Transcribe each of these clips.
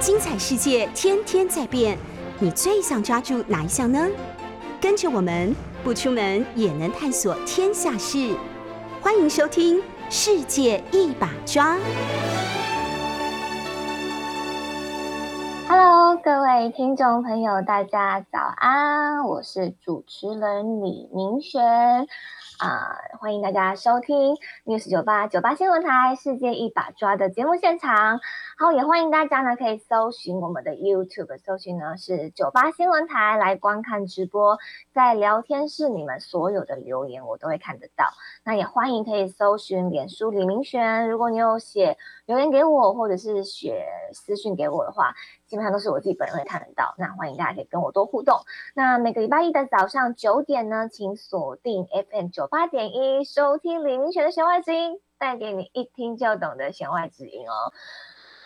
精彩世界天天在变，你最想抓住哪一项呢？跟着我们不出门也能探索天下事，欢迎收听《世界一把抓》。Hello，各位听众朋友，大家早安！我是主持人李明璇啊、欢迎大家收听 News 九八九八新闻台《世界一把抓》的节目现场。好，也欢迎大家呢可以搜寻我们的 YouTube，搜寻呢是九八新闻台来观看直播，在聊天室你们所有的留言我都会看得到。那也欢迎可以搜寻脸书李明璇，如果你有写留言给我，或者是写私讯给我的话，基本上都是我自己本人会看得到。那欢迎大家可以跟我多互动。那每个礼拜一的早上九点呢，请锁定 FM 九八点一，收听李明璇的弦外之音，带给你一听就懂的弦外之音哦。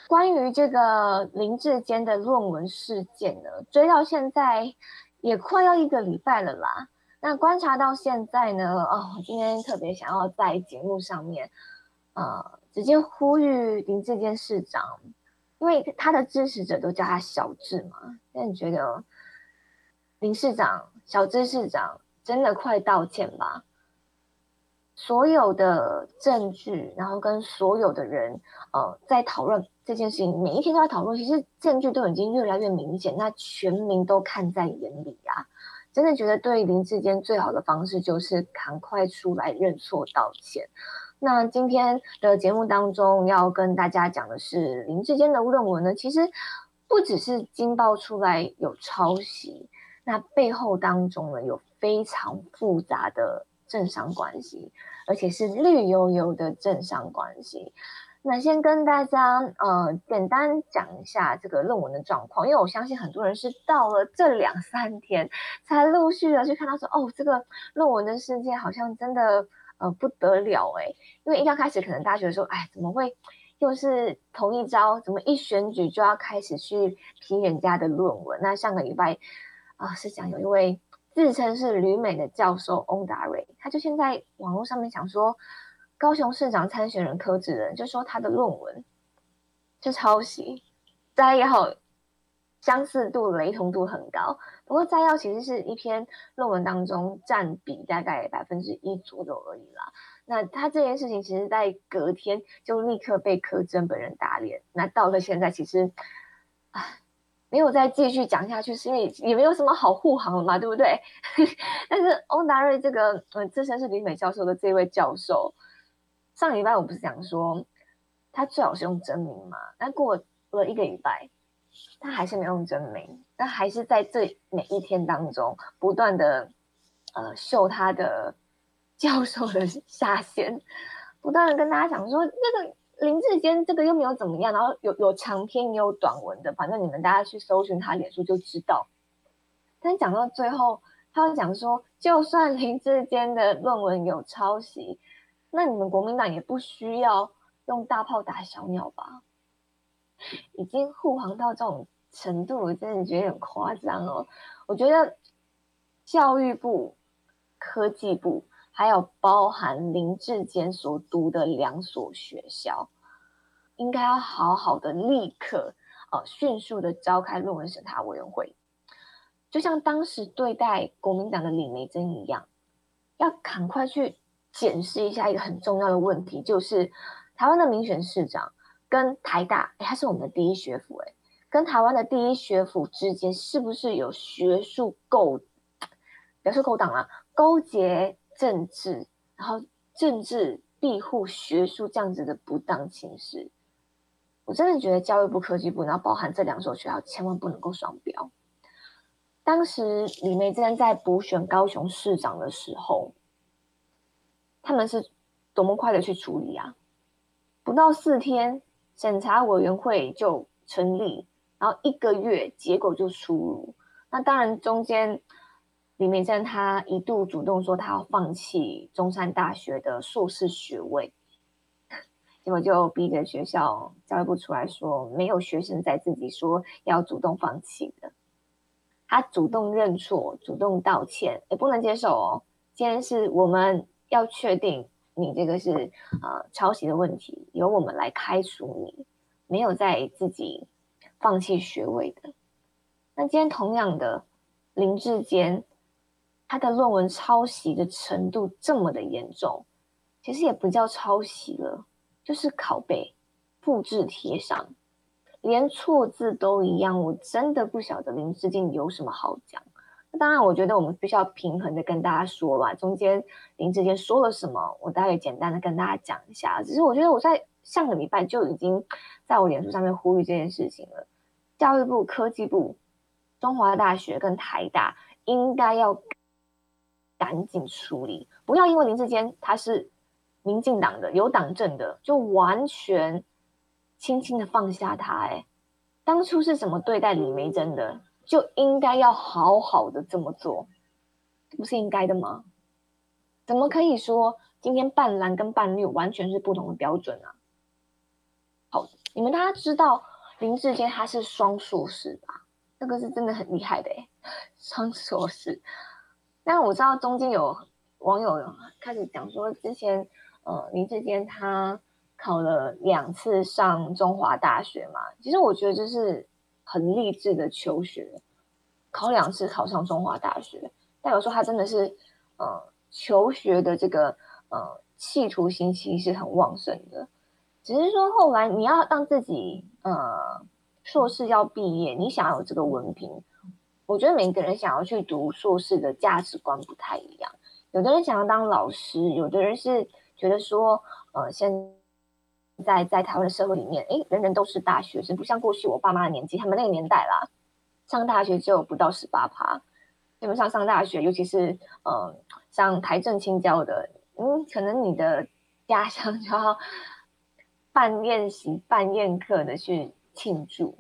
关于这个林志坚的论文事件呢，追到现在也快要一个礼拜了啦。那观察到现在呢，哦，今天特别想要在节目上面，呃，直接呼吁林志坚市长，因为他的支持者都叫他小智嘛。那你觉得林市长、小智市长真的快道歉吧？所有的证据，然后跟所有的人，呃，在讨论这件事情，每一天都在讨论，其实证据都已经越来越明显，那全民都看在眼里啊。真的觉得对林志坚最好的方式就是赶快出来认错道歉。那今天的节目当中要跟大家讲的是林志坚的论文呢，其实不只是惊爆出来有抄袭，那背后当中呢有非常复杂的政商关系，而且是绿油油的政商关系。那先跟大家呃简单讲一下这个论文的状况，因为我相信很多人是到了这两三天才陆续的去看到说，哦，这个论文的事件好像真的呃不得了诶，因为一刚开始可能大学的时候，哎，怎么会又是同一招？怎么一选举就要开始去批人家的论文？那上个礼拜啊、是讲有一位自称是旅美的教授翁达瑞，他就现在网络上面讲说。高雄市长参选人柯志仁就说他的论文是抄袭，摘要相似度、雷同度很高。不过摘要其实是一篇论文当中占比大概百分之一左右而已啦。那他这件事情其实在隔天就立刻被柯真本人打脸。那到了现在，其实啊没有再继续讲下去，是因为也没有什么好护航了嘛，对不对？但是翁达瑞这个嗯自称是旅美教授的这位教授。上礼拜我不是讲说他最好是用真名嘛？但过了一个礼拜，他还是没用真名，但还是在这每一天当中不断的呃秀他的 教授的下限，不断的跟大家讲说这个林志坚这个又没有怎么样，然后有有长篇也有短文的，反正你们大家去搜寻他脸书就知道。但讲到最后，他会讲说，就算林志坚的论文有抄袭。那你们国民党也不需要用大炮打小鸟吧？已经护航到这种程度，我真的觉得很夸张哦。我觉得教育部、科技部，还有包含林志坚所读的两所学校，应该要好好的立刻呃迅速的召开论文审查委员会，就像当时对待国民党的李梅珍一样，要赶快去。检视一下一个很重要的问题，就是台湾的民选市长跟台大，哎，他是我们的第一学府，哎，跟台湾的第一学府之间是不是有学术勾，表示勾当啊，勾结政治，然后政治庇护学术这样子的不当情势？我真的觉得教育部、科技部，然后包含这两所学校，千万不能够双标。当时李梅珍在补选高雄市长的时候。他们是多么快的去处理啊！不到四天，审查委员会就成立，然后一个月结果就出炉。那当然，中间李美珍她一度主动说她要放弃中山大学的硕士学位，结果就逼着学校教育部出来说，没有学生在自己说要主动放弃的。他主动认错，主动道歉，也不能接受哦。今天是我们。要确定你这个是呃抄袭的问题，由我们来开除你，没有在自己放弃学位的。那今天同样的林志坚，他的论文抄袭的程度这么的严重，其实也不叫抄袭了，就是拷贝、复制贴上，连错字都一样。我真的不晓得林志坚有什么好讲。那当然，我觉得我们必须要平衡的跟大家说吧。中间林志坚说了什么，我待会简单的跟大家讲一下。只是我觉得我在上个礼拜就已经在我脸书上面呼吁这件事情了。教育部、科技部、中华大学跟台大应该要赶紧处理，不要因为林志坚他是民进党的有党政的，就完全轻轻的放下他。哎，当初是怎么对待李梅珍的？就应该要好好的这么做，不是应该的吗？怎么可以说今天半蓝跟半绿完全是不同的标准啊？好，你们大家知道林志坚他是双硕士吧？这个是真的很厉害的哎，双硕士。但我知道中间有网友开始讲说，之前呃林志坚他考了两次上中华大学嘛，其实我觉得这是。很励志的求学，考两次考上中华大学，代表说他真的是，呃，求学的这个呃企图心其实是很旺盛的。只是说后来你要让自己呃硕士要毕业，你想要有这个文凭，我觉得每个人想要去读硕士的价值观不太一样。有的人想要当老师，有的人是觉得说，呃，现在在台湾的社会里面，哎，人人都是大学生，不像过去我爸妈的年纪，他们那个年代啦，上大学就不到十八趴。基本上上大学，尤其是嗯，像台政青教的，嗯，可能你的家乡就要办宴席、办宴客的去庆祝。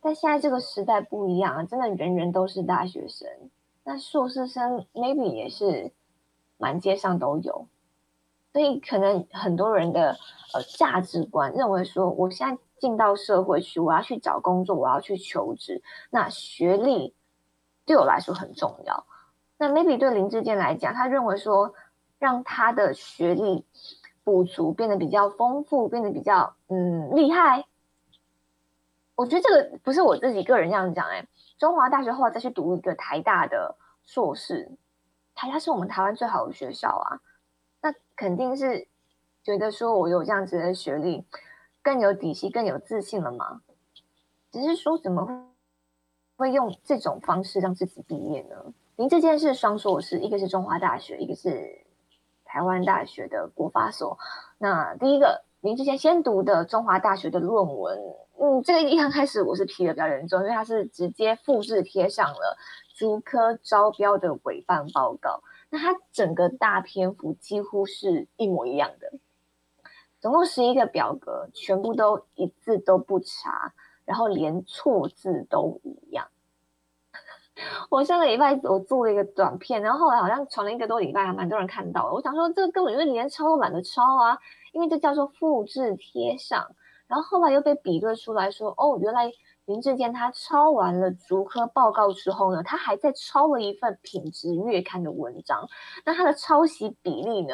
但现在这个时代不一样啊，真的人人都是大学生，那硕士生 maybe 也是满街上都有。所以可能很多人的呃价值观认为说，我现在进到社会去，我要去找工作，我要去求职，那学历对我来说很重要。那 maybe 对林志健来讲，他认为说，让他的学历补足，变得比较丰富，变得比较嗯厉害。我觉得这个不是我自己个人这样讲，哎，中华大学后来再去读一个台大的硕士，台大是我们台湾最好的学校啊。那肯定是觉得说我有这样子的学历，更有底气、更有自信了吗？只是说怎么会用这种方式让自己毕业呢？您这件事双硕士，一个是中华大学，一个是台湾大学的国法所。那第一个，您之前先读的中华大学的论文，嗯，这个一刚开始我是批的比较严重，因为它是直接复制贴上了竹科招标的委办报告。那它整个大篇幅几乎是一模一样的，总共十一个表格，全部都一字都不差，然后连错字都一样。我上个礼拜我做了一个短片，然后后来好像传了一个多礼拜，还蛮多人看到。我想说，这个根本就是连抄都懒得抄啊，因为这叫做复制贴上。然后后来又被比对出来说，哦，原来。林志坚他抄完了竹科报告之后呢，他还在抄了一份品质月刊的文章。那他的抄袭比例呢，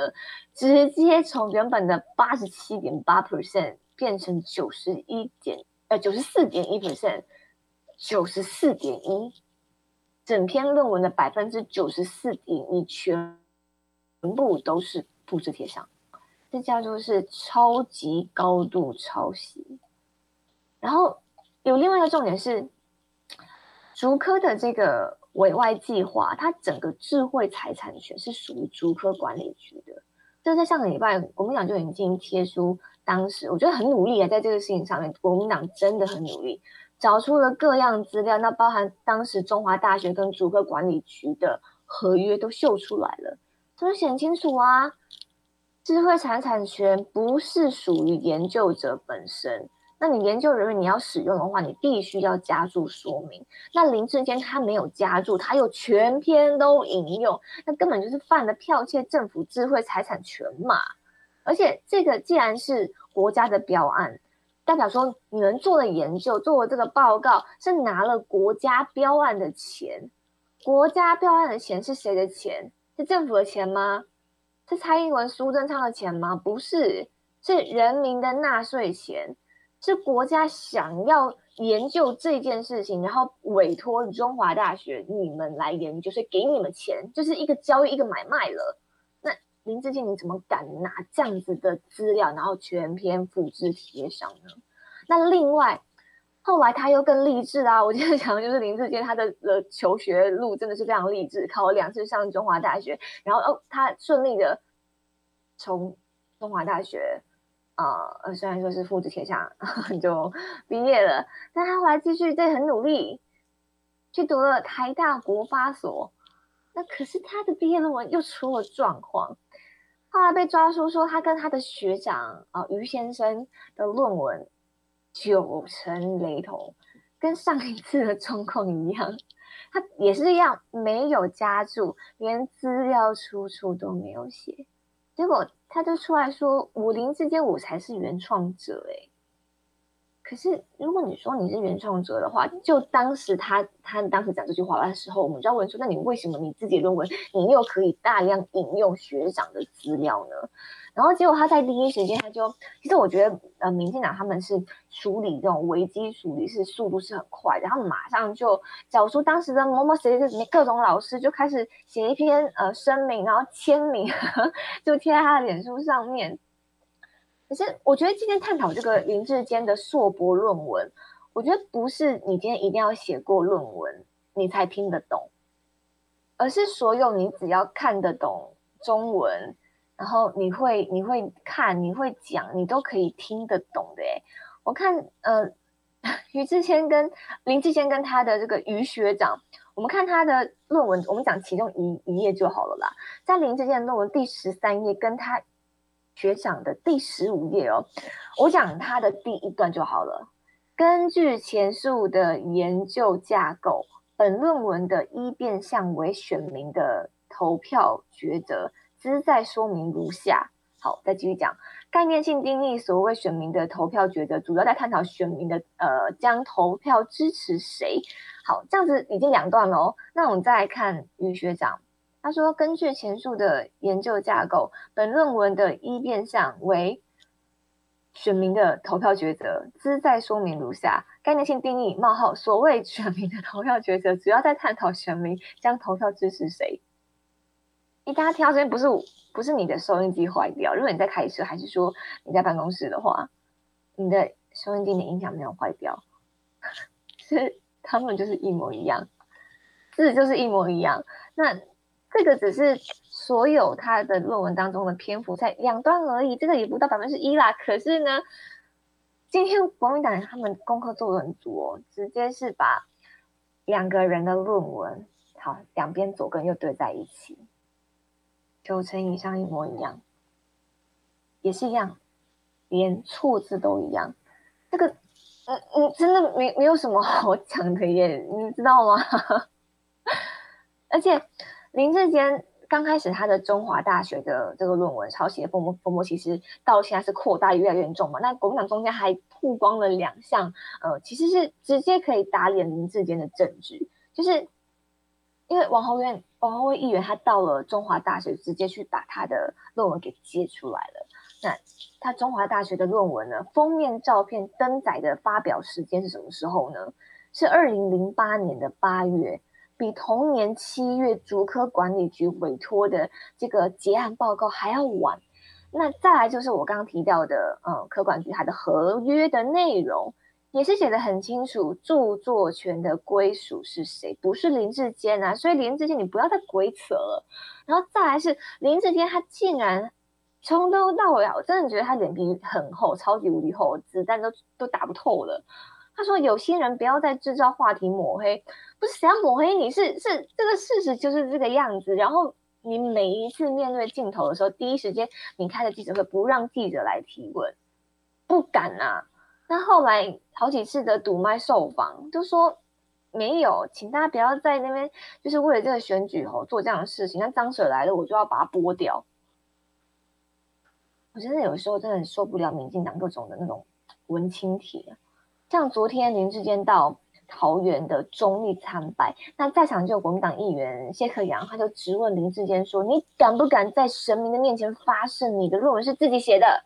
直接从原本的八十七点八 percent 变成九十一点呃九十四点一 percent，九十四点一，整篇论文的百分之九十四点一全部都是复制贴上，这叫做是超级高度抄袭，然后。有另外一个重点是，竹科的这个委外计划，它整个智慧财产权是属于竹科管理局的。就在上个礼拜，国民党就已经贴出，当时我觉得很努力啊，在这个事情上面，国民党真的很努力，找出了各样资料，那包含当时中华大学跟竹科管理局的合约都秀出来了，都写清楚啊，智慧财产权不是属于研究者本身。那你研究人员你要使用的话，你必须要加注说明。那林志坚他没有加注，他又全篇都引用，那根本就是犯了剽窃政府智慧财产权嘛。而且这个既然是国家的标案，代表说你们做的研究、做的这个报告是拿了国家标案的钱。国家标案的钱是谁的钱？是政府的钱吗？是蔡英文、苏贞昌的钱吗？不是，是人民的纳税钱。是国家想要研究这件事情，然后委托中华大学你们来研究，所以给你们钱，就是一个交易，一个买卖了。林志健你怎么敢拿这样子的资料，然后全篇复制贴上呢？那另外。后来他又更励志啊！我今天讲的就是林志坚，他的呃求学路真的是非常励志，考了两次上中华大学，然后哦，他顺利的从中华大学啊，呃虽然说是复制贴上就毕业了，但他后来继续在很努力去读了台大国发所，那可是他的毕业论文又出了状况，后来被抓出说他跟他的学长啊于先生的论文。九成雷同，跟上一次的状况一样，他也是一样，没有加注，连资料出处都没有写，结果他就出来说武林之间我才是原创者，哎。可是，如果你说你是原创者的话，就当时他他当时讲这句话的时候，我们就要问说：那你为什么你自己论文你又可以大量引用学长的资料呢？然后结果他在第一时间他就，其实我觉得呃，民进党他们是处理这种危机处理是速度是很快，然后马上就找出当时的某某谁谁各种老师就开始写一篇呃声明，然后签名 就贴在他的脸书上面。可是，我觉得今天探讨这个林志坚的硕博论文，我觉得不是你今天一定要写过论文你才听得懂，而是所有你只要看得懂中文，然后你会你会看你会讲，你都可以听得懂的。哎，我看呃，于志谦跟林志坚跟他的这个于学长，我们看他的论文，我们讲其中一一页就好了啦。在林志坚的论文第十三页，跟他。学长的第十五页哦，我讲他的第一段就好了。根据前述的研究架构，本论文的一变项为选民的投票抉择，之在说明如下。好，再继续讲概念性定义。所谓选民的投票抉择，主要在探讨选民的呃将投票支持谁。好，这样子已经两段了哦。那我们再来看于学长。他说：“根据前述的研究架构，本论文的一变项为选民的投票抉择。兹在说明如下：概念性定义：冒号所谓选民的投票抉择，主要在探讨选民将投票支持谁。一大家听到这边不是不是你的收音机坏掉？如果你在开车，还是说你在办公室的话，你的收音机的音响没有坏掉，是他们就是一模一样，字就是一模一样。那。”这个只是所有他的论文当中的篇幅在两段而已，这个也不到百分之一啦。可是呢，今天国民党他们功课做的很足哦，直接是把两个人的论文，好，两边左跟右对在一起，九成以上一模一样，也是一样，连错字都一样。这个，嗯嗯，真的没没有什么好讲的耶，你知道吗？而且。林志坚刚开始他的中华大学的这个论文抄袭的风波，风波其实到现在是扩大越来越严重嘛。那国民党中间还曝光了两项，呃，其实是直接可以打脸林志坚的证据，就是因为王宏渊、王宏威议员他到了中华大学，直接去把他的论文给揭出来了。那他中华大学的论文呢，封面照片登载的发表时间是什么时候呢？是二零零八年的八月。比同年七月竹科管理局委托的这个结案报告还要晚。那再来就是我刚刚提到的，嗯，科管局它的合约的内容也是写的很清楚，著作权的归属是谁，不是林志坚啊。所以林志坚你不要再鬼扯了。然后再来是林志坚，他竟然从头到尾，我真的觉得他脸皮很厚，超级无敌厚，子弹都都打不透了。他说：“有些人不要再制造话题抹黑，不是谁要抹黑你，是是这个事实就是这个样子。然后你每一次面对镜头的时候，第一时间你开的记者会不让记者来提问，不敢啊。那后来好几次的堵麦受访，就说没有，请大家不要在那边就是为了这个选举哦做这样的事情。那张 Sir 来了，我就要把它剥掉。我真的有时候真的受不了民进党各种的那种文青帖。”像昨天林志坚到桃园的中立参拜，那在场就有国民党议员谢克阳，他就质问林志坚说：“你敢不敢在神明的面前发誓，你的论文是自己写的？”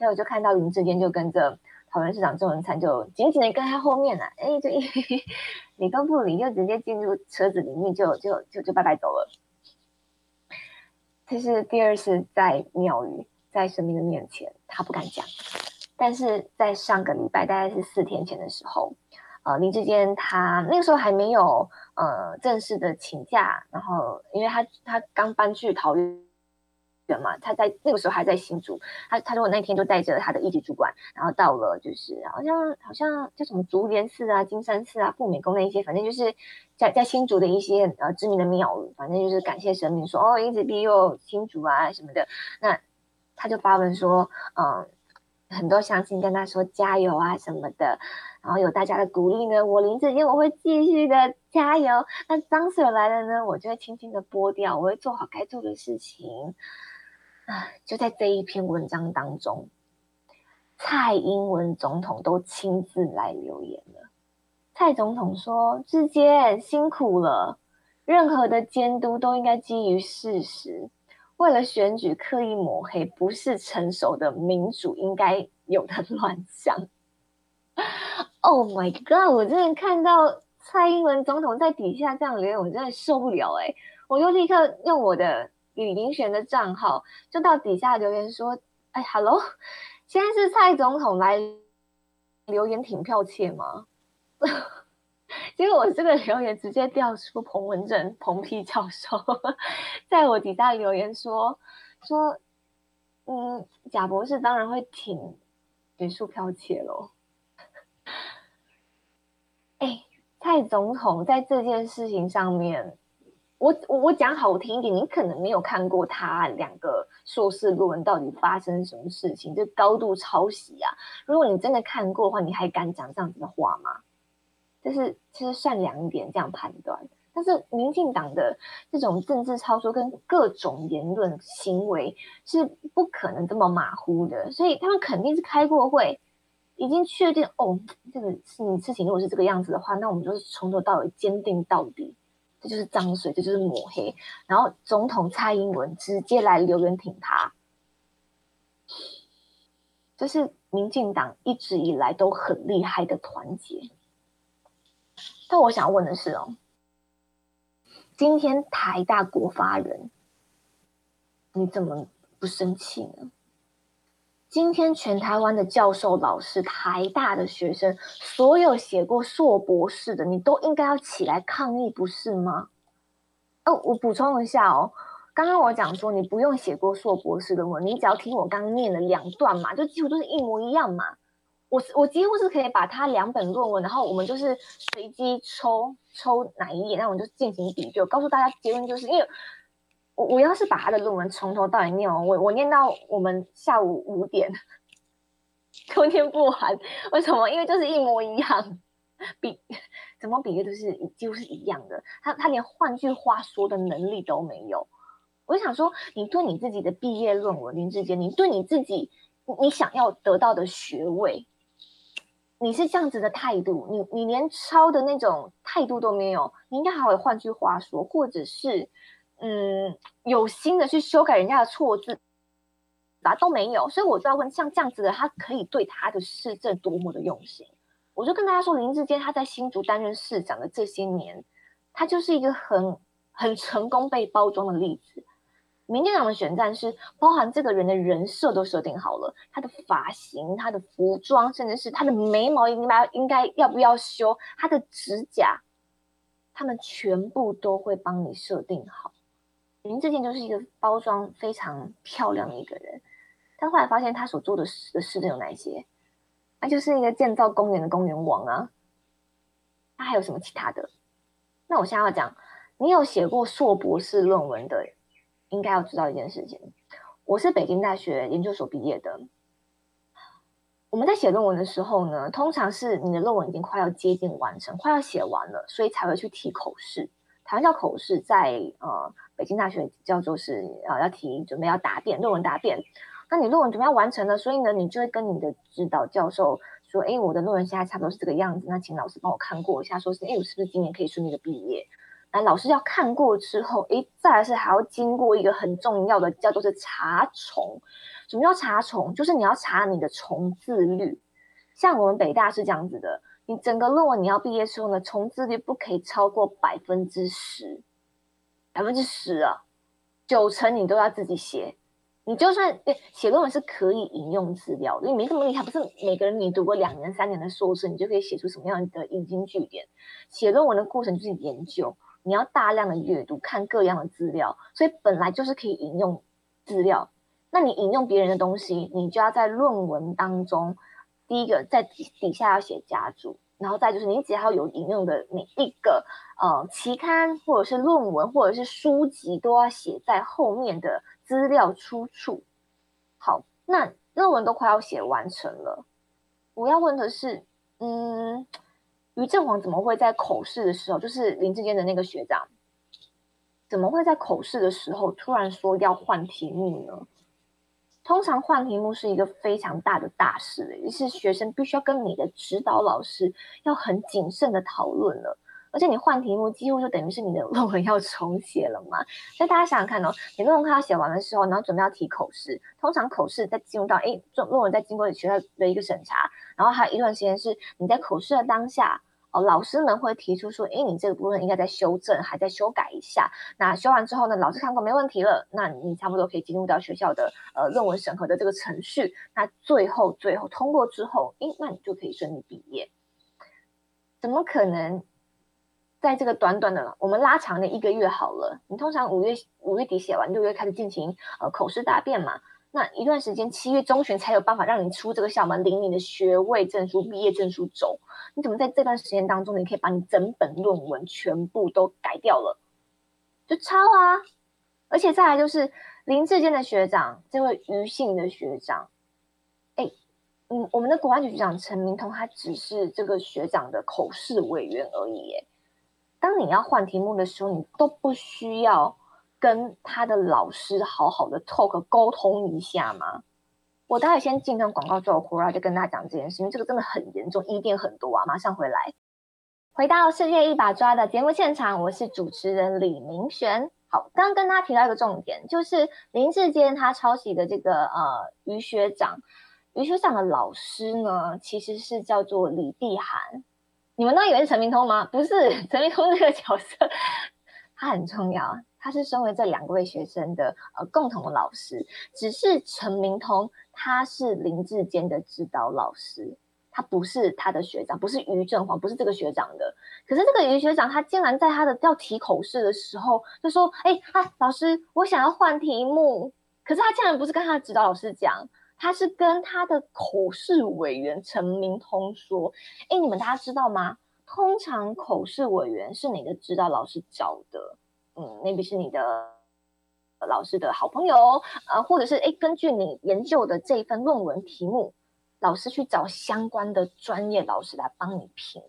那我就看到林志坚就跟着。桃园市长郑文灿就紧紧的跟在后面了，哎，就一 理都不理，就直接进入车子里面，就就就就拜拜走了。这是第二次在庙宇，在神明的面前，他不敢讲。但是在上个礼拜，大概是四天前的时候，呃，林志坚他那个时候还没有呃正式的请假，然后因为他他刚搬去桃园嘛，他在那个时候还在新竹，他他说我那天就带着他的一级主管，然后到了就是好像好像叫什么竹联寺啊、金山寺啊、富美宫那一些，反正就是在在新竹的一些呃知名的庙，反正就是感谢神明说哦一直庇佑新竹啊什么的，那他就发文说嗯。很多乡亲跟他说加油啊什么的，然后有大家的鼓励呢，我林志坚我会继续的加油。那张 Sir 来了呢，我就会轻轻的拨掉，我会做好该做的事情。啊，就在这一篇文章当中，蔡英文总统都亲自来留言了。蔡总统说：“志坚辛苦了，任何的监督都应该基于事实。”为了选举刻意抹黑，不是成熟的民主应该有的 乱象。Oh my god！我真的看到蔡英文总统在底下这样留言，我真的受不了哎！我就立刻用我的李明玄的账号，就到底下留言说：“哎，hello，现在是蔡总统来留言挺剽窃吗？” 结果我这个留言直接调出彭文正、彭批教授，在我底下留言说说，嗯，贾博士当然会挺学术剽窃喽。哎，蔡总统在这件事情上面，我我我讲好听一点，你可能没有看过他两个硕士论文到底发生什么事情，就高度抄袭啊。如果你真的看过的话，你还敢讲这样子的话吗？就是其实善良一点这样判断，但是民进党的这种政治操作跟各种言论行为是不可能这么马虎的，所以他们肯定是开过会，已经确定哦，这个是你事情如果是这个样子的话，那我们就是从头到尾坚定到底，这就是脏水，这就是抹黑，然后总统蔡英文直接来留言挺他，这是民进党一直以来都很厉害的团结。但我想问的是哦，今天台大国发人，你怎么不生气呢？今天全台湾的教授、老师、台大的学生，所有写过硕博士的，你都应该要起来抗议，不是吗？哦，我补充一下哦，刚刚我讲说你不用写过硕博士的文，你只要听我刚念了两段嘛，就几乎都是一模一样嘛。我我几乎是可以把他两本论文，然后我们就是随机抽抽哪一页，那我们就进行比对。告诉大家结论就是，因为我我要是把他的论文从头到尾念完，我我念到我们下午五点都念不完。为什么？因为就是一模一样，比怎么比喻都是几乎是一样的。他他连换句话说的能力都没有。我就想说，你对你自己的毕业论文林志坚，你对你自己你想要得到的学位。你是这样子的态度，你你连抄的那种态度都没有，你应该还会换句话说，或者是嗯有心的去修改人家的错字，啊都没有，所以我就要问，像这样子的，他可以对他的市政多么的用心？我就跟大家说，林志坚他在新竹担任市长的这些年，他就是一个很很成功被包装的例子。民进党的选战是包含这个人的人设都设定好了，他的发型、他的服装，甚至是他的眉毛应该应该要不要修，他的指甲，他们全部都会帮你设定好。林志坚就是一个包装非常漂亮的一个人，但后来发现他所做的事的事有哪些？那就是一个建造公园的公园王啊。他还有什么其他的？那我现在要讲，你有写过硕博士论文的？应该要知道一件事情，我是北京大学研究所毕业的。我们在写论文的时候呢，通常是你的论文已经快要接近完成，快要写完了，所以才会去提口试。台湾叫口试，在呃北京大学叫做是呃要提准备要答辩，论文答辩。那你论文准备要完成了，所以呢，你就会跟你的指导教授说：“哎，我的论文现在差不多是这个样子，那请老师帮我看过一下，说是哎，我是不是今年可以顺利的毕业？”老师要看过之后，诶，再来是还要经过一个很重要的，叫做是查重。什么叫查重？就是你要查你的重字率。像我们北大是这样子的，你整个论文你要毕业之后呢，重字率不可以超过百分之十，百分之十啊，九成你都要自己写。你就算写论文是可以引用资料的，你没这么厉害，不是每个人你读过两年三年的硕士，你就可以写出什么样的引经据典。写论文的过程就是研究，你要大量的阅读，看各样的资料，所以本来就是可以引用资料。那你引用别人的东西，你就要在论文当中，第一个在底底下要写加注，然后再就是你只要有引用的每一个呃期刊或者是论文或者是书籍，都要写在后面的。资料出处好，那论文都快要写完成了。我要问的是，嗯，于正煌怎么会在口试的时候，就是林志坚的那个学长，怎么会在口试的时候突然说要换题目呢？通常换题目是一个非常大的大事，也是学生必须要跟你的指导老师要很谨慎的讨论了。而且你换题目，几乎就等于是你的论文要重写了嘛。所以大家想想看哦，你论文快要写完的时候，然后准备要提口试，通常口试在进入到哎，论论文在经过学校的一个审查，然后还有一段时间是你在口试的当下老师们会提出说，哎，你这个部分应该在修正，还在修改一下。那修完之后呢，老师看过没问题了，那你差不多可以进入到学校的呃论文审核的这个程序。那最后最后通过之后，哎，那你就可以顺利毕业。怎么可能？在这个短短的，我们拉长的一个月好了。你通常五月五月底写完，六月开始进行呃口试答辩嘛。那一段时间，七月中旬才有办法让你出这个校门，领你的学位证书、毕业证书走。你怎么在这段时间当中，你可以把你整本论文全部都改掉了？就抄啊！而且再来就是林志坚的学长，这位余姓的学长，哎，嗯，我们的国安局局长陈明通，他只是这个学长的口试委员而已，哎。当你要换题目的时候，你都不需要跟他的老师好好的 talk 沟通一下吗？我待会先进段广告之后回来就跟大家讲这件事，因为这个真的很严重，疑点很多啊！马上回来，回到世界一把抓的节目现场，我是主持人李明璇。好，刚刚跟大家提到一个重点，就是林志坚他抄袭的这个呃于学长，于学长的老师呢，其实是叫做李碧涵。你们都以为是陈明通吗？不是，陈明通这个角色，他很重要，他是身为这两位学生的呃共同的老师。只是陈明通他是林志坚的指导老师，他不是他的学长，不是于正煌，不是这个学长的。可是这个于学长他竟然在他的要提口试的时候就说：“哎，啊，老师，我想要换题目。”可是他竟然不是跟他的指导老师讲。他是跟他的口试委员陈明通说：“哎，你们大家知道吗？通常口试委员是你的指导老师找的，嗯，maybe 是你的老师的好朋友，呃，或者是哎，根据你研究的这一份论文题目，老师去找相关的专业老师来帮你评。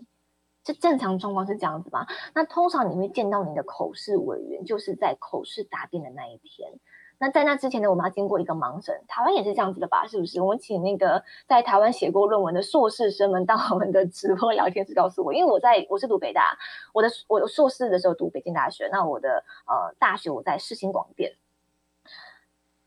这正常状况是这样子吧？那通常你会见到你的口试委员，就是在口试答辩的那一天。”那在那之前呢，我们要经过一个盲审，台湾也是这样子的吧？是不是？我们请那个在台湾写过论文的硕士生们到我们的直播聊天室告诉我，因为我在我是读北大，我的我硕士的时候读北京大学，那我的呃大学我在世新广电，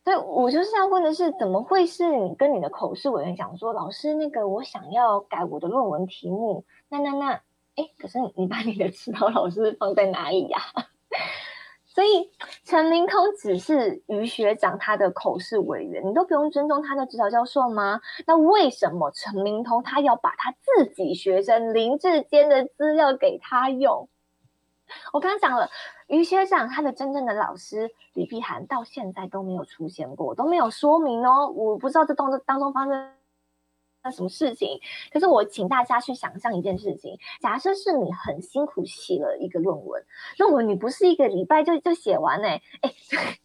所以我就是要问的是，怎么会是你跟你的口试委员讲说，老师那个我想要改我的论文题目，那那那，哎，可是你把你的指导老师放在哪里呀？所以陈明通只是于学长他的口试委员，你都不用尊重他的指导教授吗？那为什么陈明通他要把他自己学生林志坚的资料给他用？我刚刚讲了，于学长他的真正的老师李碧涵到现在都没有出现过，都没有说明哦，我不知道这当中当中发生。那什么事情？可是我请大家去想象一件事情：假设是你很辛苦写了一个论文，论文你不是一个礼拜就就写完呢？哎，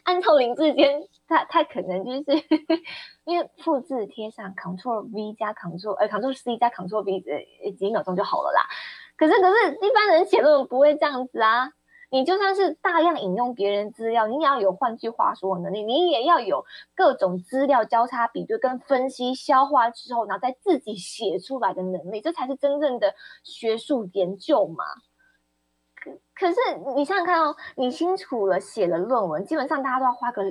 按照林志坚，他他可能就是 因为复制贴上，Ctrl V 加 Ctrl，呃，Ctrl C 加 Ctrl V，呃，几秒钟就好了啦。可是可是，一般人写论文不会这样子啊。你就算是大量引用别人资料，你也要有换句话说能力，你也要有各种资料交叉比对跟分析消化之后，然后再自己写出来的能力，这才是真正的学术研究嘛。可可是你想想看哦，你清楚了写了论文，基本上大家都要花个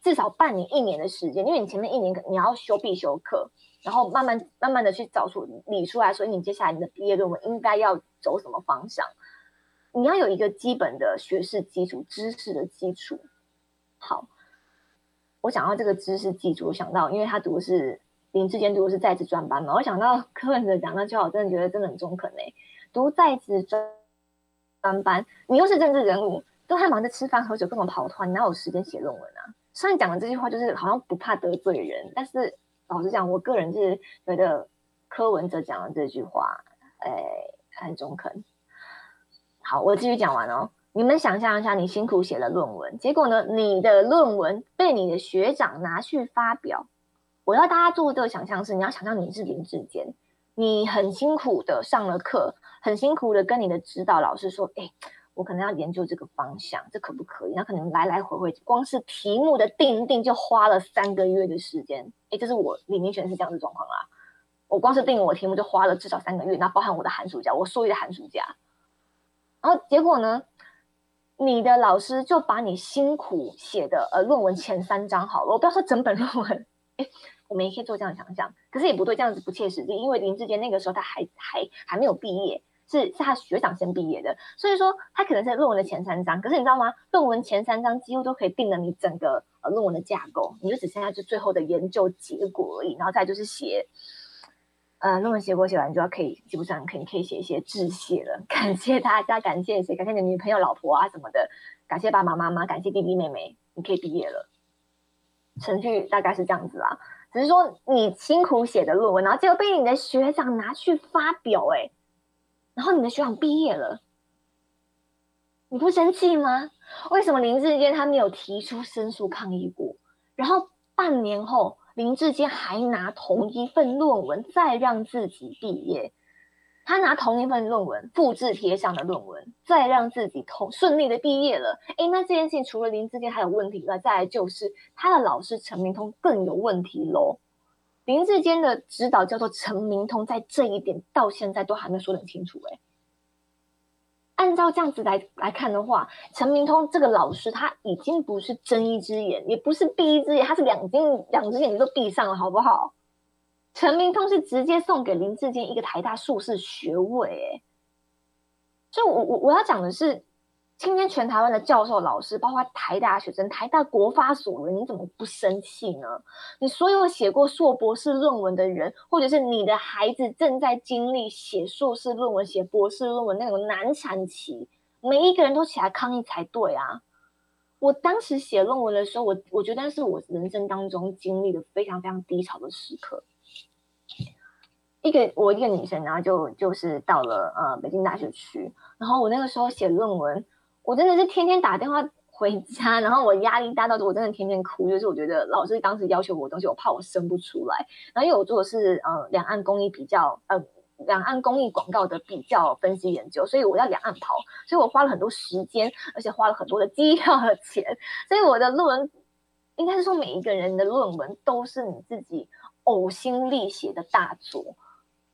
至少半年一年的时间，因为你前面一年你要修必修课，然后慢慢慢慢的去找出理出来，所以你接下来你的毕业论文应该要走什么方向？你要有一个基本的学识基础、知识的基础。好，我想到这个知识基础，我想到因为他读的是林志坚读的是在职专班嘛，我想到柯文哲讲那句话，我真的觉得真的很中肯哎，读在职专专班，你又是政治人物，都还忙着吃饭喝酒，各种跑团，哪有时间写论文啊？虽然讲的这句话就是好像不怕得罪人，但是老实讲，我个人是觉得柯文哲讲的这句话，哎，很中肯。好，我继续讲完哦。你们想象一下，你辛苦写了论文，结果呢，你的论文被你的学长拿去发表。我要大家做这个想象是，你要想象你是林志坚，你很辛苦的上了课，很辛苦的跟你的指导老师说，哎，我可能要研究这个方向，这可不可以？那可能来来回回，光是题目的定定就花了三个月的时间。哎，这是我李明全是这样的状况啦。我光是定我题目就花了至少三个月，那包含我的寒暑假，我所有的寒暑假。然后结果呢？你的老师就把你辛苦写的呃论文前三章好了，我不要说整本论文，哎，我们也可以做这样想象，可是也不对，这样子不切实际，因为林志坚那个时候他还还还没有毕业，是是他学长先毕业的，所以说他可能是论文的前三章，可是你知道吗？论文前三章几乎都可以定了你整个呃论文的架构，你就只剩下就最后的研究结果而已，然后再就是写。呃，论文写过写完就要可以，基本上可以可以写一些致谢了，感谢大家，感谢谁？感谢你的女朋友、老婆啊什么的，感谢爸爸妈妈，感谢弟弟妹妹，你可以毕业了。程序大概是这样子啦，只是说你辛苦写的论文，然后结果被你的学长拿去发表，哎，然后你的学长毕业了，你不生气吗？为什么林志坚他没有提出申诉抗议过？然后半年后。林志坚还拿同一份论文再让自己毕业，他拿同一份论文复制贴上的论文，再让自己同顺利的毕业了。哎，那这件事情除了林志坚还有问题以外，再来就是他的老师陈明通更有问题喽。林志坚的指导叫做陈明通，在这一点到现在都还没有说得很清楚。哎。按照这样子来来看的话，陈明通这个老师他已经不是睁一只眼，也不是闭一只眼，他是两只两只眼睛都闭上了，好不好？陈明通是直接送给林志坚一个台大硕士学位，哎，所以我我我要讲的是。今天全台湾的教授、老师，包括台大学生、台大国发所人，你怎么不生气呢？你所有写过硕博士论文的人，或者是你的孩子正在经历写硕士论文、写博士论文那种难产期，每一个人都起来抗议才对啊！我当时写论文的时候，我我觉得是我人生当中经历的非常非常低潮的时刻。一个我一个女生，然后就就是到了呃北京大学去，然后我那个时候写论文。我真的是天天打电话回家，然后我压力大到我真的天天哭，就是我觉得老师当时要求我东西，我怕我生不出来。然后因为我做的是呃两岸公益比较呃两岸公益广告的比较分析研究，所以我要两岸跑，所以我花了很多时间，而且花了很多的机票的钱。所以我的论文应该是说每一个人的论文都是你自己呕心沥血的大作，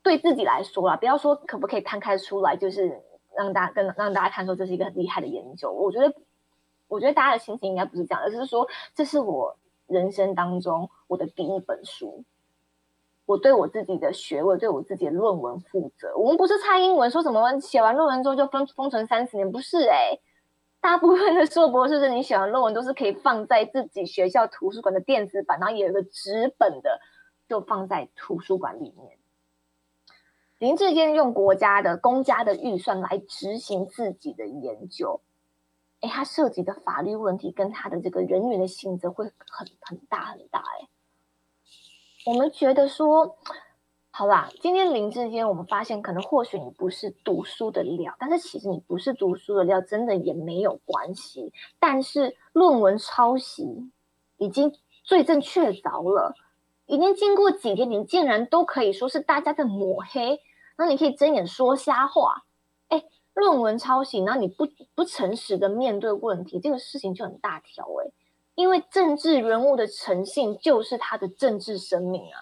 对自己来说啦，不要说可不可以摊开出来，就是。让大家跟让大家看说这是一个很厉害的研究，我觉得，我觉得大家的心情应该不是这样，而是说这是我人生当中我的第一本书，我对我自己的学位，对我自己的论文负责。我们不是蔡英文说什么写完论文之后就封封存三十年，不是哎，大部分的硕博士生你写完论文都是可以放在自己学校图书馆的电子版，然后也有个纸本的，就放在图书馆里面。林志坚用国家的公家的预算来执行自己的研究，哎，他涉及的法律问题跟他的这个人员的性质会很很大很大哎。我们觉得说，好啦，今天林志坚，我们发现可能或许你不是读书的料，但是其实你不是读书的料，真的也没有关系。但是论文抄袭已经罪证确凿了，已经经过几天，你竟然都可以说是大家的抹黑。那你可以睁眼说瞎话，哎，论文抄袭，然后你不不诚实的面对问题，这个事情就很大条哎，因为政治人物的诚信就是他的政治生命啊，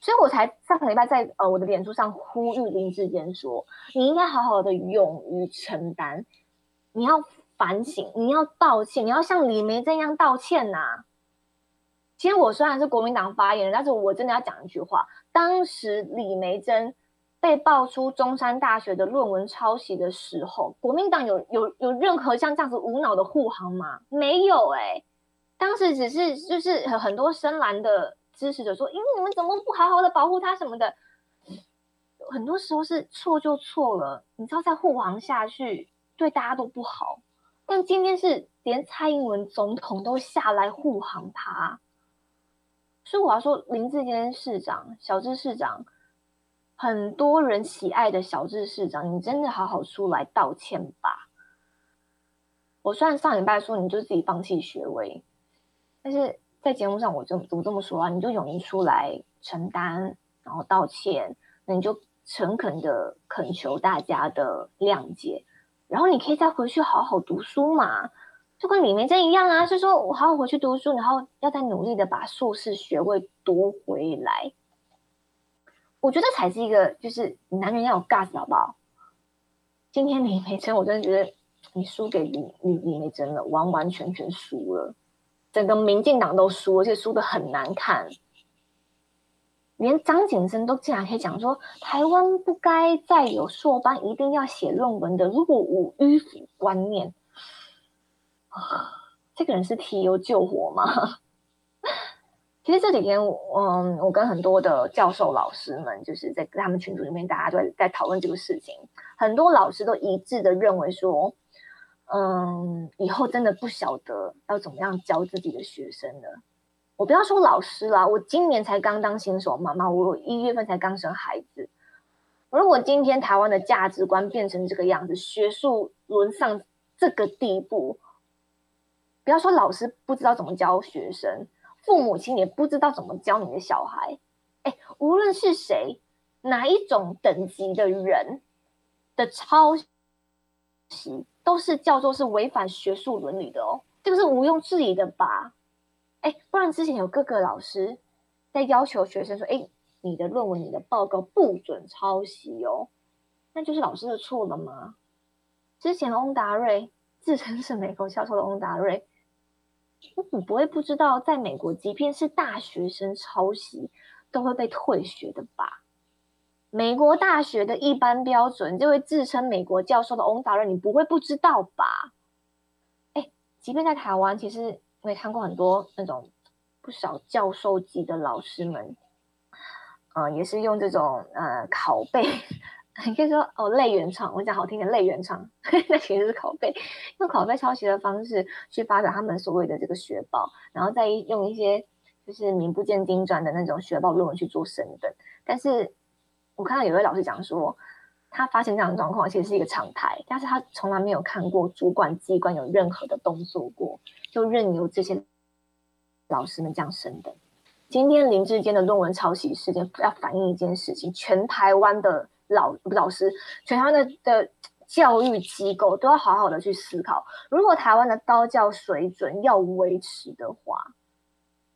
所以我才上个礼拜在呃我的脸书上呼吁林志坚说，你应该好好的勇于承担，你要反省，你要道歉，你要像李梅这样道歉呐。其实我虽然是国民党发言人，但是我真的要讲一句话：当时李梅珍被爆出中山大学的论文抄袭的时候，国民党有有有任何像这样子无脑的护航吗？没有哎，当时只是就是很多深蓝的支持者说：“因为你们怎么不好好的保护他什么的？”很多时候是错就错了，你知道再护航下去对大家都不好。但今天是连蔡英文总统都下来护航他，所以我要说林志坚市长、小智市长，很多人喜爱的小智市长，你真的好好出来道歉吧。我虽然上礼拜说你就自己放弃学位，但是在节目上我就怎么这么说啊？你就勇于出来承担，然后道歉，那你就。诚恳的恳求大家的谅解，然后你可以再回去好好读书嘛，就跟李梅珍一样啊，是说我好好回去读书，然后要再努力的把硕士学位夺回来。我觉得才是一个，就是男人要有 gas 好不好？今天李梅珍，我真的觉得你输给李李李梅珍了，完完全全输了，整个民进党都输，而且输的很难看。连张景生都竟然可以讲说，台湾不该再有硕班一定要写论文的落伍迂腐观念啊！这个人是提油救火吗？其实这几天，嗯，我跟很多的教授老师们，就是在他们群组里面，大家都在在讨论这个事情。很多老师都一致的认为说，嗯，以后真的不晓得要怎么样教自己的学生了。我不要说老师啦，我今年才刚当新手妈妈，我一月份才刚生孩子。如果今天台湾的价值观变成这个样子，学术沦丧这个地步，不要说老师不知道怎么教学生，父母亲也不知道怎么教你的小孩。哎，无论是谁，哪一种等级的人的抄袭，都是叫做是违反学术伦理的哦，这个是毋庸置疑的吧？哎，不然之前有各个老师在要求学生说：“哎，你的论文、你的报告不准抄袭哦。”那就是老师的错了吗？之前翁达瑞自称是美国教授的翁达瑞，你不会不知道，在美国，即便是大学生抄袭都会被退学的吧？美国大学的一般标准，这位自称美国教授的翁达瑞，你不会不知道吧？哎，即便在台湾，其实。我也看过很多那种不少教授级的老师们，呃，也是用这种呃拷贝，你可以说哦类原创，我讲好听的类原创，那其实是拷贝，用拷贝抄袭的方式去发展他们所谓的这个学报，然后再用一些就是名不见经传的那种学报论文去做升等。但是我看到有位老师讲说，他发现这样的状况其实是一个常态，但是他从来没有看过主管机关有任何的动作过。就任由这些老师们这样升的。今天林志坚的论文抄袭事件，要反映一件事情：全台湾的老老师，全台湾的的教育机构都要好好的去思考，如果台湾的高教水准要维持的话，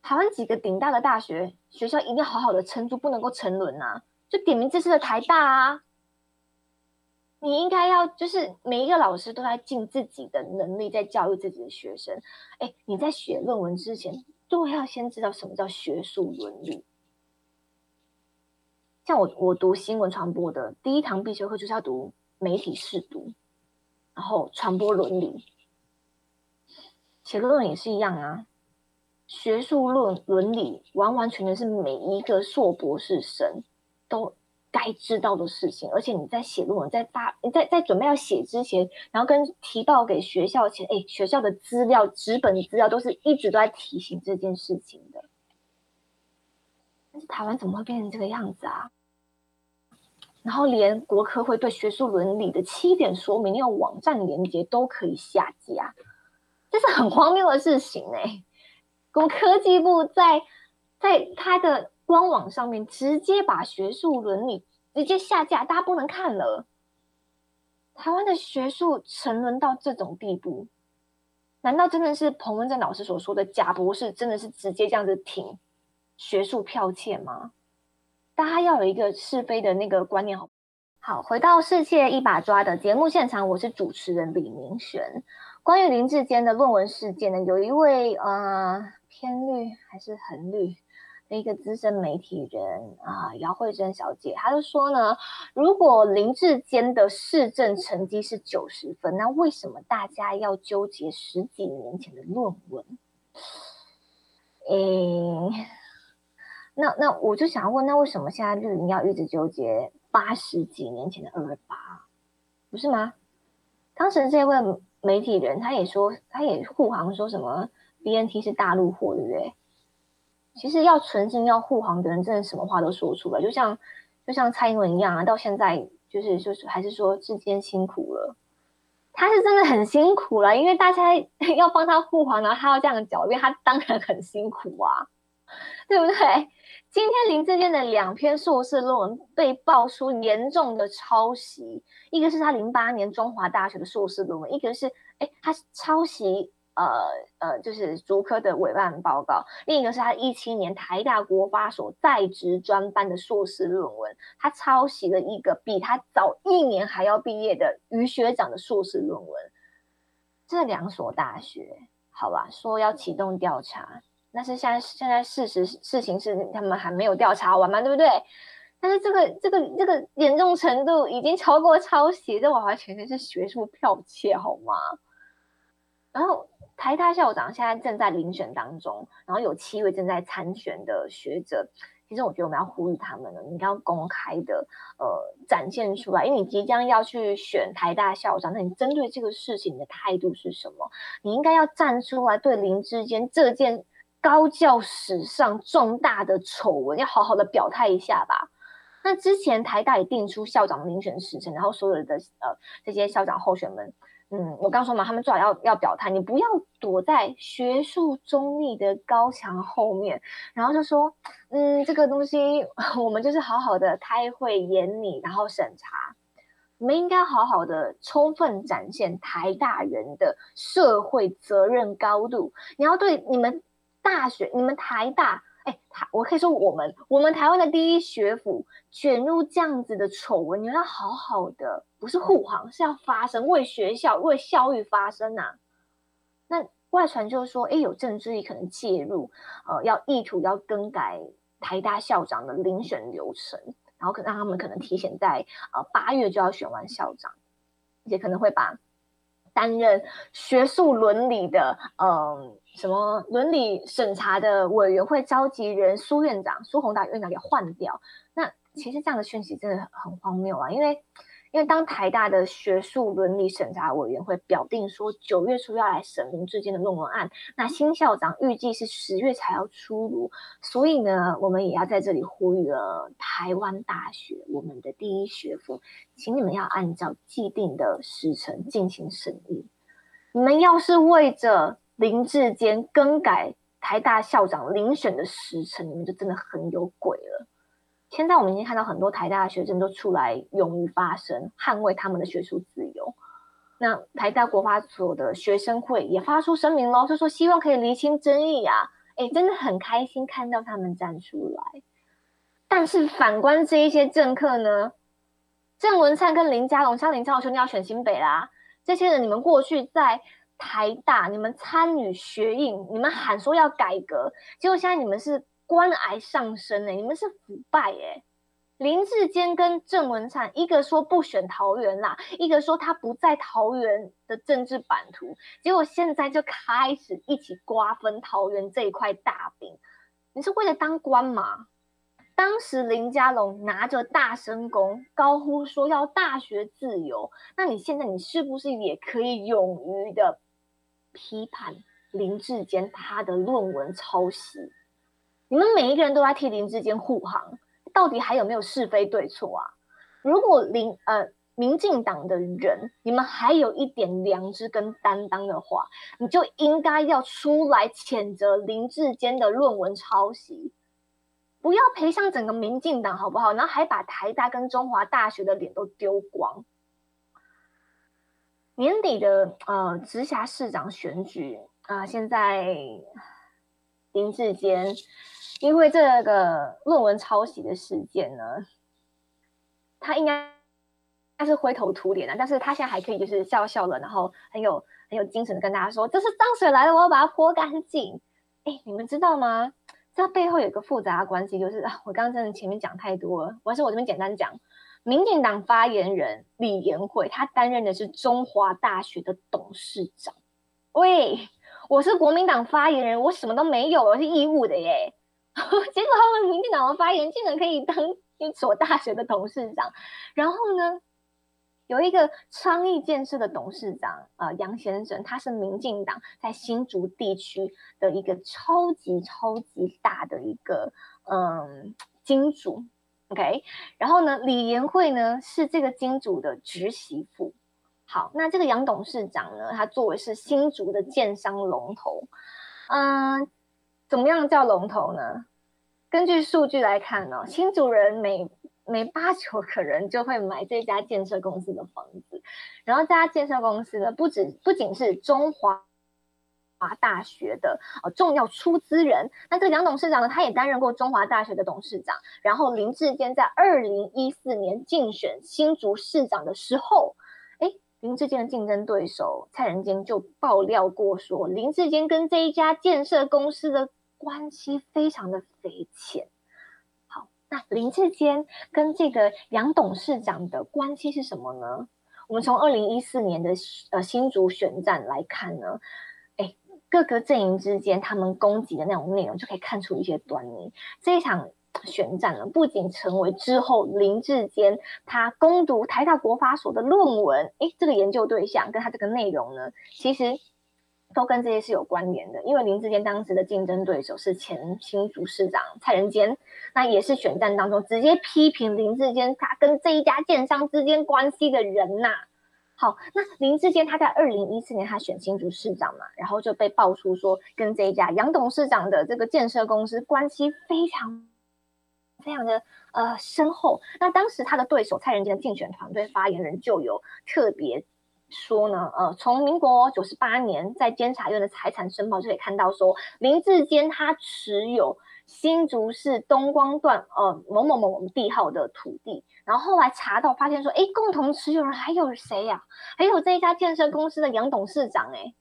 台湾几个顶大的大学学校一定要好好的撑住，不能够沉沦啊！就点名这次的台大啊。你应该要就是每一个老师都在尽自己的能力在教育自己的学生。哎，你在写论文之前都要先知道什么叫学术伦理。像我我读新闻传播的第一堂必修课就是要读媒体试读，然后传播伦理。写论文也是一样啊，学术论伦理完完全全是每一个硕博士生都。该知道的事情，而且你在写论文、在发、在在准备要写之前，然后跟提报给学校前，哎，学校的资料、纸本资料都是一直都在提醒这件事情的。但是台湾怎么会变成这个样子啊？然后连国科会对学术伦理的七点说明用网站连接都可以下架，这是很荒谬的事情哎！国科技部在在他的。官网上面直接把学术伦理直接下架，大家不能看了。台湾的学术沉沦到这种地步，难道真的是彭文正老师所说的假博士真的是直接这样子停学术剽窃吗？大家要有一个是非的那个观念，好。好，回到世界一把抓的节目现场，我是主持人李明璇。关于林志坚的论文事件呢，有一位呃。偏绿还是很绿的一个资深媒体人啊，姚慧珍小姐，她就说呢，如果林志坚的市政成绩是九十分，那为什么大家要纠结十几年前的论文？诶，那那我就想问，那为什么现在绿营要一直纠结八十几年前的二二八，不是吗？当时这位媒体人他也说，他也护航说什么 BNT 是大陆货，对不对？其实要存心要护航的人，真的什么话都说出来，就像就像蔡英文一样啊，到现在就是就是还是说志坚辛苦了，他是真的很辛苦了，因为大家 要帮他护航，然后他要这样狡辩，他当然很辛苦啊，对不对？今天林志坚的两篇硕士论文被爆出严重的抄袭，一个是他零八年中华大学的硕士论文，一个是哎他抄袭。呃呃，就是竹科的委办报告，另一个是他一七年台大国发所在职专班的硕士论文，他抄袭了一个比他早一年还要毕业的于学长的硕士论文。这两所大学，好吧，说要启动调查，但是现在现在事实事情是他们还没有调查完嘛，对不对？但是这个这个这个严重程度已经超过抄袭，这完完全全是学术剽窃，好吗？然后。台大校长现在正在遴选当中，然后有七位正在参选的学者。其实我觉得我们要呼吁他们了，你要公开的呃展现出来，因为你即将要去选台大校长，那你针对这个事情的态度是什么？你应该要站出来对林志坚这件高教史上重大的丑闻，要好好的表态一下吧。那之前台大也定出校长遴选时程，然后所有的呃这些校长候选们。嗯，我刚说嘛，他们最好要要表态，你不要躲在学术中立的高墙后面，然后就说，嗯，这个东西 我们就是好好的开会研拟，然后审查，我们应该好好的充分展现台大人的社会责任高度，你要对你们大学，你们台大。哎，台我可以说我们我们台湾的第一学府卷入这样子的丑闻，你要好好的，不是护航，是要发声，为学校为校育发声呐。那外传就是说，哎，有政治力可能介入，呃，要意图要更改台大校长的遴选流程，然后可让他们可能提前在呃八月就要选完校长，也可能会把担任学术伦理的，嗯。什么伦理审查的委员会召集人苏院长苏宏达院长给换掉？那其实这样的讯息真的很荒谬啊！因为因为当台大的学术伦理审查委员会表定说九月初要来审林志坚的论文案，那新校长预计是十月才要出炉，所以呢，我们也要在这里呼吁了台湾大学我们的第一学府，请你们要按照既定的时程进行审议。你们要是为着林志坚更改台大校长遴选的时辰，你们就真的很有鬼了。现在我们已经看到很多台大的学生都出来勇于发声，捍卫他们的学术自由。那台大国发所的学生会也发出声明喽，就说希望可以厘清争议啊。哎，真的很开心看到他们站出来。但是反观这一些政客呢，郑文灿跟林佳龙，像林佳龙兄弟要选新北啦，这些人你们过去在。台大，你们参与学运，你们喊说要改革，结果现在你们是官癌上升哎，你们是腐败哎。林志坚跟郑文灿，一个说不选桃园啦，一个说他不在桃园的政治版图，结果现在就开始一起瓜分桃园这一块大饼。你是为了当官吗？当时林佳龙拿着大声公，高呼说要大学自由，那你现在你是不是也可以勇于的？批判林志坚他的论文抄袭，你们每一个人都在替林志坚护航，到底还有没有是非对错啊？如果林呃民进党的人，你们还有一点良知跟担当的话，你就应该要出来谴责林志坚的论文抄袭，不要赔上整个民进党好不好？然后还把台大跟中华大学的脸都丢光。年底的呃直辖市长选举啊，现在林志坚因为这个论文抄袭的事件呢，他应该他是灰头土脸的，但是他现在还可以就是笑笑的，然后很有很有精神的跟大家说，这是脏水来了，我要把它泼干净。哎，你们知道吗？这背后有一个复杂的关系，就是，我刚刚真的前面讲太多了，还是我这边简单讲。民进党发言人李延慧，他担任的是中华大学的董事长。喂，我是国民党发言人，我什么都没有，我是义务的耶。结果他们民进党的发言竟然可以当一所大学的董事长，然后呢？有一个昌邑建设的董事长啊，杨先生，他是民进党在新竹地区的一个超级超级大的一个嗯金主，OK，然后呢，李延慧呢是这个金主的侄媳妇。好，那这个杨董事长呢，他作为是新竹的建商龙头，嗯，怎么样叫龙头呢？根据数据来看呢，新竹人每每八九个人就会买这家建设公司的房子，然后这家建设公司呢，不止不仅是中华华大学的呃重要出资人，那这个杨董事长呢，他也担任过中华大学的董事长。然后林志坚在二零一四年竞选新竹市长的时候，哎，林志坚的竞争对手蔡仁坚就爆料过说，林志坚跟这一家建设公司的关系非常的匪浅。好那林志坚跟这个杨董事长的关系是什么呢？我们从二零一四年的呃新竹选战来看呢，各个阵营之间他们攻击的那种内容就可以看出一些端倪。这一场选战呢，不仅成为之后林志坚他攻读台大国法所的论文，哎，这个研究对象跟他这个内容呢，其实。都跟这些是有关联的，因为林志坚当时的竞争对手是前新竹市长蔡仁坚，那也是选战当中直接批评林志坚他跟这一家建商之间关系的人呐。好，那林志坚他在二零一四年他选新竹市长嘛，然后就被爆出说跟这一家杨董事长的这个建设公司关系非常非常的呃深厚。那当时他的对手蔡仁坚的竞选团队发言人就有特别。说呢，呃，从民国九十八年在监察院的财产申报就可以看到，说林志坚他持有新竹市东光段呃某某某地号的土地，然后后来查到发现说，哎，共同持有人还有谁呀？还有这一家建设公司的杨董事长，哎，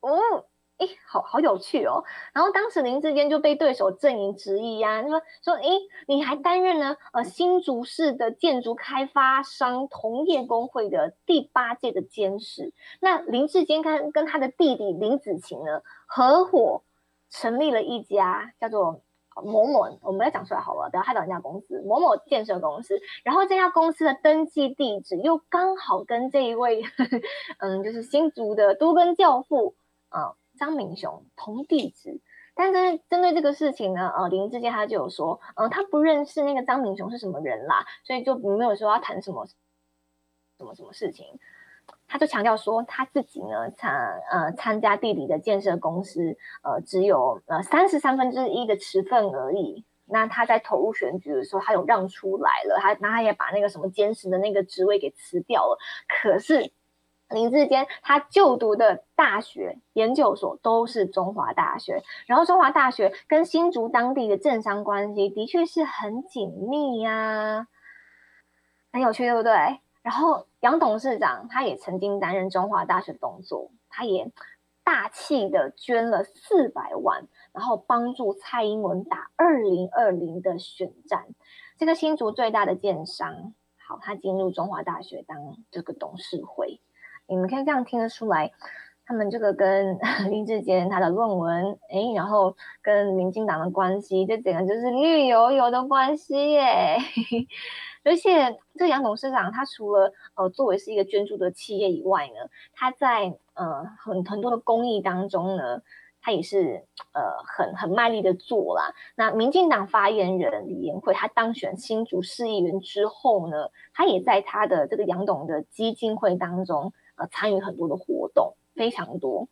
哦。哎，好好有趣哦！然后当时林志坚就被对手阵营质疑呀，他说说，哎，你还担任了呃新竹市的建筑开发商同业工会的第八届的监事。那林志坚跟跟他的弟弟林子晴呢，合伙成立了一家叫做某某，我们来讲出来好了，不要害到人家公司某某建设公司。然后这家公司的登记地址又刚好跟这一位，呵 呵嗯，就是新竹的都根教父啊。张明雄同地址，但是针对这个事情呢，呃，林志坚他就有说，嗯，他不认识那个张明雄是什么人啦，所以就没有说要谈什么什么什么事情。他就强调说，他自己呢参呃参加地理的建设公司，呃，只有呃三十三分之一的持份而已。那他在投入选举的时候，他有让出来了，他那他也把那个什么监事的那个职位给辞掉了。可是。林志坚他就读的大学研究所都是中华大学，然后中华大学跟新竹当地的政商关系的确是很紧密呀，很有趣，对不对？然后杨董事长他也曾经担任中华大学董座，他也大气的捐了四百万，然后帮助蔡英文打二零二零的选战。这个新竹最大的建商，好，他进入中华大学当这个董事会。你们可以这样听得出来，他们这个跟 林志坚他的论文，哎，然后跟民进党的关系，这整个就是绿油油的关系耶。而且这个杨董事长，他除了呃作为是一个捐助的企业以外呢，他在呃很很多的公益当中呢，他也是呃很很卖力的做啦。那民进党发言人李延慧，他当选新竹市议员之后呢，他也在他的这个杨董的基金会当中。呃，参与很多的活动，非常多，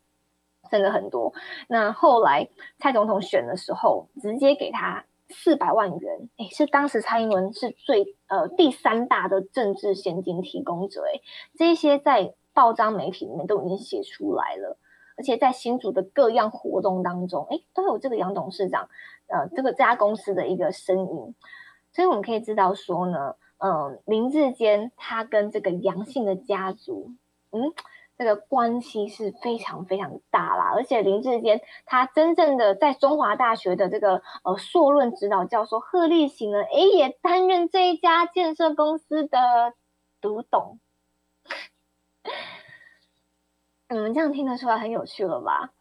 真的很多。那后来蔡总统选的时候，直接给他四百万元，哎，是当时蔡英文是最呃第三大的政治现金提供者，哎，这些在报章媒体里面都已经写出来了，而且在新竹的各样活动当中，哎，都有这个杨董事长，呃，这个这家公司的一个身影，所以我们可以知道说呢，嗯，林志坚他跟这个杨姓的家族。嗯，这个关系是非常非常大啦。而且林志坚他真正的在中华大学的这个呃硕论指导教授贺立行呢，诶，也担任这一家建设公司的独董。你们这样听得出来很有趣了吧？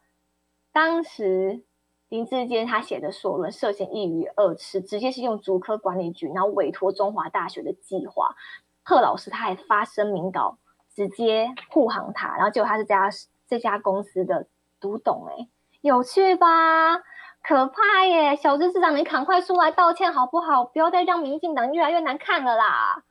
当时林志坚他写的硕论涉嫌一鱼二吃，直接是用竹科管理局，然后委托中华大学的计划。贺老师他还发声明稿，直接护航他，然后结果他是这家这家公司的独董，哎，有趣吧？可怕耶！小智市长，你赶快出来道歉好不好？不要再让民进党越来越难看了啦！